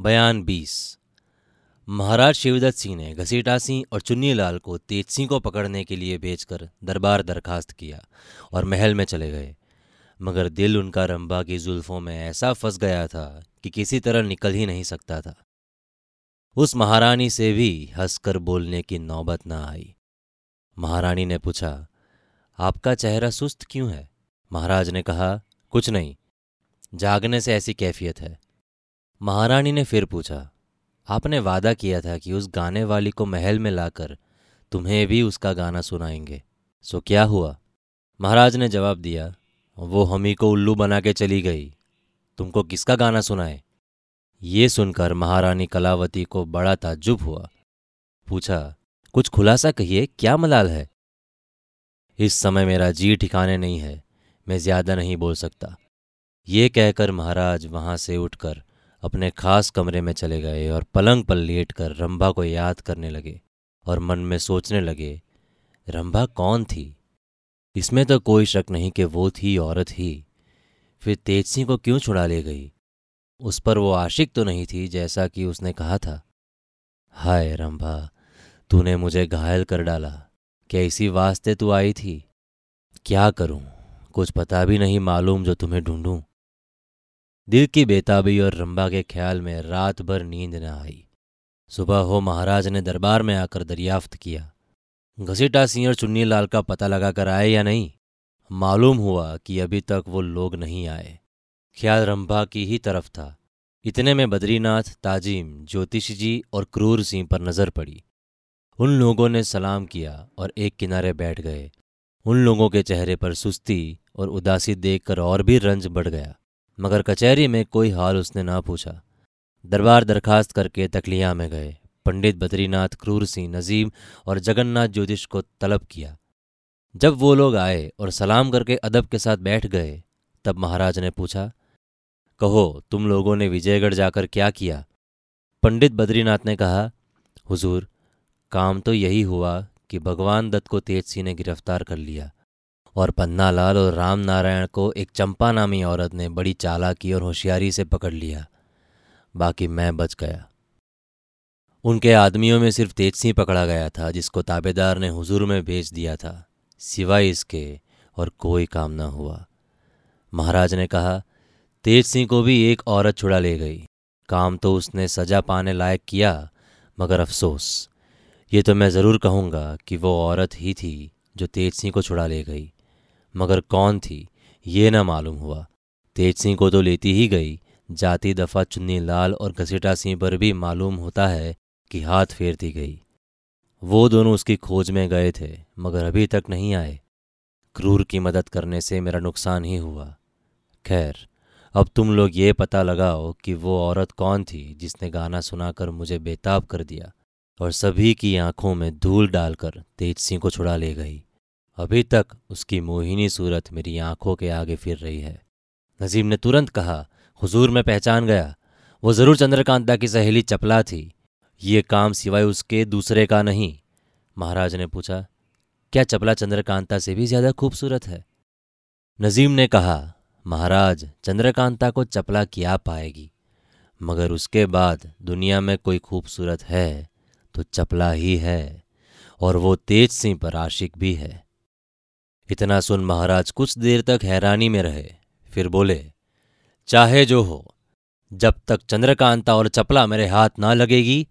बयान बीस। महाराज शिवदत्त सिंह ने घसीटा सिंह और चुन्नी लाल को तेज सिंह को पकड़ने के लिए भेजकर दरबार दरखास्त किया और महल में चले गए। मगर दिल उनका रंबा की जुल्फों में ऐसा फंस गया था कि किसी तरह निकल ही नहीं सकता था। उस महारानी से भी हंसकर बोलने की नौबत ना आई। महारानी ने पूछा, आपका चेहरा सुस्त क्यों है? महाराज ने कहा, कुछ नहीं। जागने से ऐसी कैफियत है। महारानी ने फिर पूछा, आपने वादा किया था कि उस गाने वाली को महल में लाकर तुम्हें भी उसका गाना सुनाएँगे। सो क्या हुआ? महाराज ने जवाब दिया, वो हमी को उल्लू बना के चली गई। तुमको किसका गाना सुनाए? ये सुनकर महारानी कलावती को बड़ा ताज्जुब हुआ। पूछा, कुछ खुलासा कहिए, क्या मलाल है? इस समय मेरा जी ठिकाने नहीं है, मैं ज़्यादा नहीं बोल सकता। ये कहकर महाराज वहाँ से उठकर अपने खास कमरे में चले गए और पलंग पर लेट कर रंभा को याद करने लगे और मन में सोचने लगे, रंभा कौन थी? इसमें तो कोई शक नहीं कि वो थी औरत ही। फिर तेज सिंह को क्यों छुड़ा ले गई? उस पर वो आशिक तो नहीं थी जैसा कि उसने कहा था। हाय रंभा, तूने मुझे घायल कर डाला। क्या इसी वास्ते तू आई थी? क्या करूँ? कुछ पता भी नहीं मालूम जो तुम्हें ढूंढूं। दिल की बेताबी और रंबा के ख्याल में रात भर नींद न आई। सुबह हो, महाराज ने दरबार में आकर दरियाफ्त किया। घसीटा सिंह और चुन्नी लाल का पता लगाकर आए या नहीं, मालूम हुआ कि अभी तक वो लोग नहीं आए। ख्याल रंभा की ही तरफ़ था। इतने में बद्रीनाथ, ताजिम, ज्योतिष जी और क्रूर सिंह पर नज़र पड़ी। उन लोगों ने सलाम किया और एक किनारे बैठ गए। उन लोगों के चेहरे पर सुस्ती और उदासी देखकर और भी रंज बढ़ गया। मगर कचहरी में कोई हाल उसने ना पूछा। दरबार दरखास्त करके तकलिया में गए। पंडित बद्रीनाथ, क्रूर सिंह, नजीम और जगन्नाथ ज्योतिष को तलब किया। जब वो लोग आए और सलाम करके अदब के साथ बैठ गए, तब महाराज ने पूछा, कहो, तुम लोगों ने विजयगढ़ जाकर क्या किया? पंडित बद्रीनाथ ने कहा, हुजूर, काम तो यही हुआ कि भगवान दत्त को तेज सिंह ने गिरफ़्तार कर लिया। और पन्नालाल और राम नारायण को एक चंपा नामी औरत ने बड़ी चालाकी और होशियारी से पकड़ लिया। बाकी मैं बच गया। उनके आदमियों में सिर्फ़ तेज सिंह पकड़ा गया था, जिसको ताबेदार ने हुजूर में भेज दिया था। सिवाय इसके और कोई काम न हुआ। महाराज ने कहा तेज सिंह को भी एक औरत छुड़ा ले गई। काम तो उसने सजा पाने लायक किया, मगर अफसोस। ये तो मैं ज़रूर कहूँगा कि वो औरत ही थी जो तेज सिंह को छुड़ा ले गई। मगर कौन थी, ये न मालूम हुआ। तेज सिंह को तो लेती ही गई। जाती दफ़ा चुन्नी लाल और घसीटा सिंह पर भी मालूम होता है कि हाथ फेरती गई। वो दोनों उसकी खोज में गए थे, मगर अभी तक नहीं आए। क्रूर की मदद करने से मेरा नुकसान ही हुआ। खैर, अब तुम लोग ये पता लगाओ कि वो औरत कौन थी जिसने गाना सुनाकर मुझे बेताब कर दिया और सभी की आँखों में धूल डालकर तेज सिंह को छुड़ा ले गई। अभी तक उसकी मोहिनी सूरत मेरी आँखों के आगे फिर रही है। नजीम ने तुरंत कहा, हुजूर, मैं पहचान गया। वो ज़रूर चंद्रकांता की सहेली चपला थी। ये काम सिवाय उसके दूसरे का नहीं। महाराज ने पूछा, क्या चपला चंद्रकांता से भी ज़्यादा खूबसूरत है? नजीम ने कहा, महाराज, चंद्रकांता को चपला क्या पाएगी? मगर उसके बाद दुनिया में कोई खूबसूरत है तो चपला ही है और वो तेज सिंह पर आशिक भी है। इतना सुन महाराज कुछ देर तक हैरानी में रहे। फिर बोले, चाहे जो हो, जब तक चंद्रकांता और चपला मेरे हाथ ना लगेगी,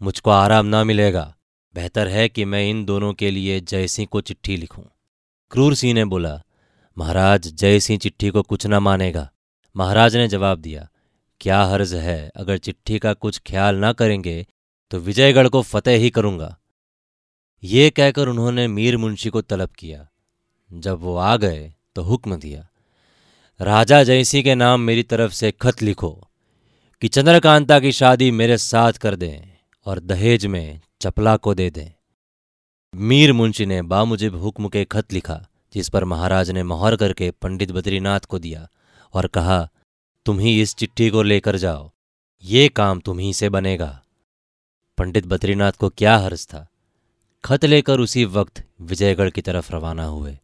मुझको आराम ना मिलेगा। बेहतर है कि मैं इन दोनों के लिए जयसिंह को चिट्ठी लिखूं। क्रूर सिंह ने बोला, महाराज, जयसिंह चिट्ठी को कुछ ना मानेगा। महाराज ने जवाब दिया, क्या हर्ज है, अगर चिट्ठी का कुछ ख्याल ना करेंगे तो विजयगढ़ को फतेह ही करूँगा। ये कहकर उन्होंने मीर मुंशी को तलब किया। जब वो आ गए तो हुक्म दिया, राजा जयसिंह के नाम मेरी तरफ़ से खत लिखो कि चंद्रकांता की शादी मेरे साथ कर दें और दहेज में चपला को दे दें। मीर मुंशी ने बामुजिब हुक्म के खत लिखा, जिस पर महाराज ने मोहर करके पंडित बद्रीनाथ को दिया और कहा, तुम ही इस चिट्ठी को लेकर जाओ, ये काम तुम ही से बनेगा। पंडित बद्रीनाथ को क्या हर्ज था? खत लेकर उसी वक्त विजयगढ़ की तरफ़ रवाना हुए।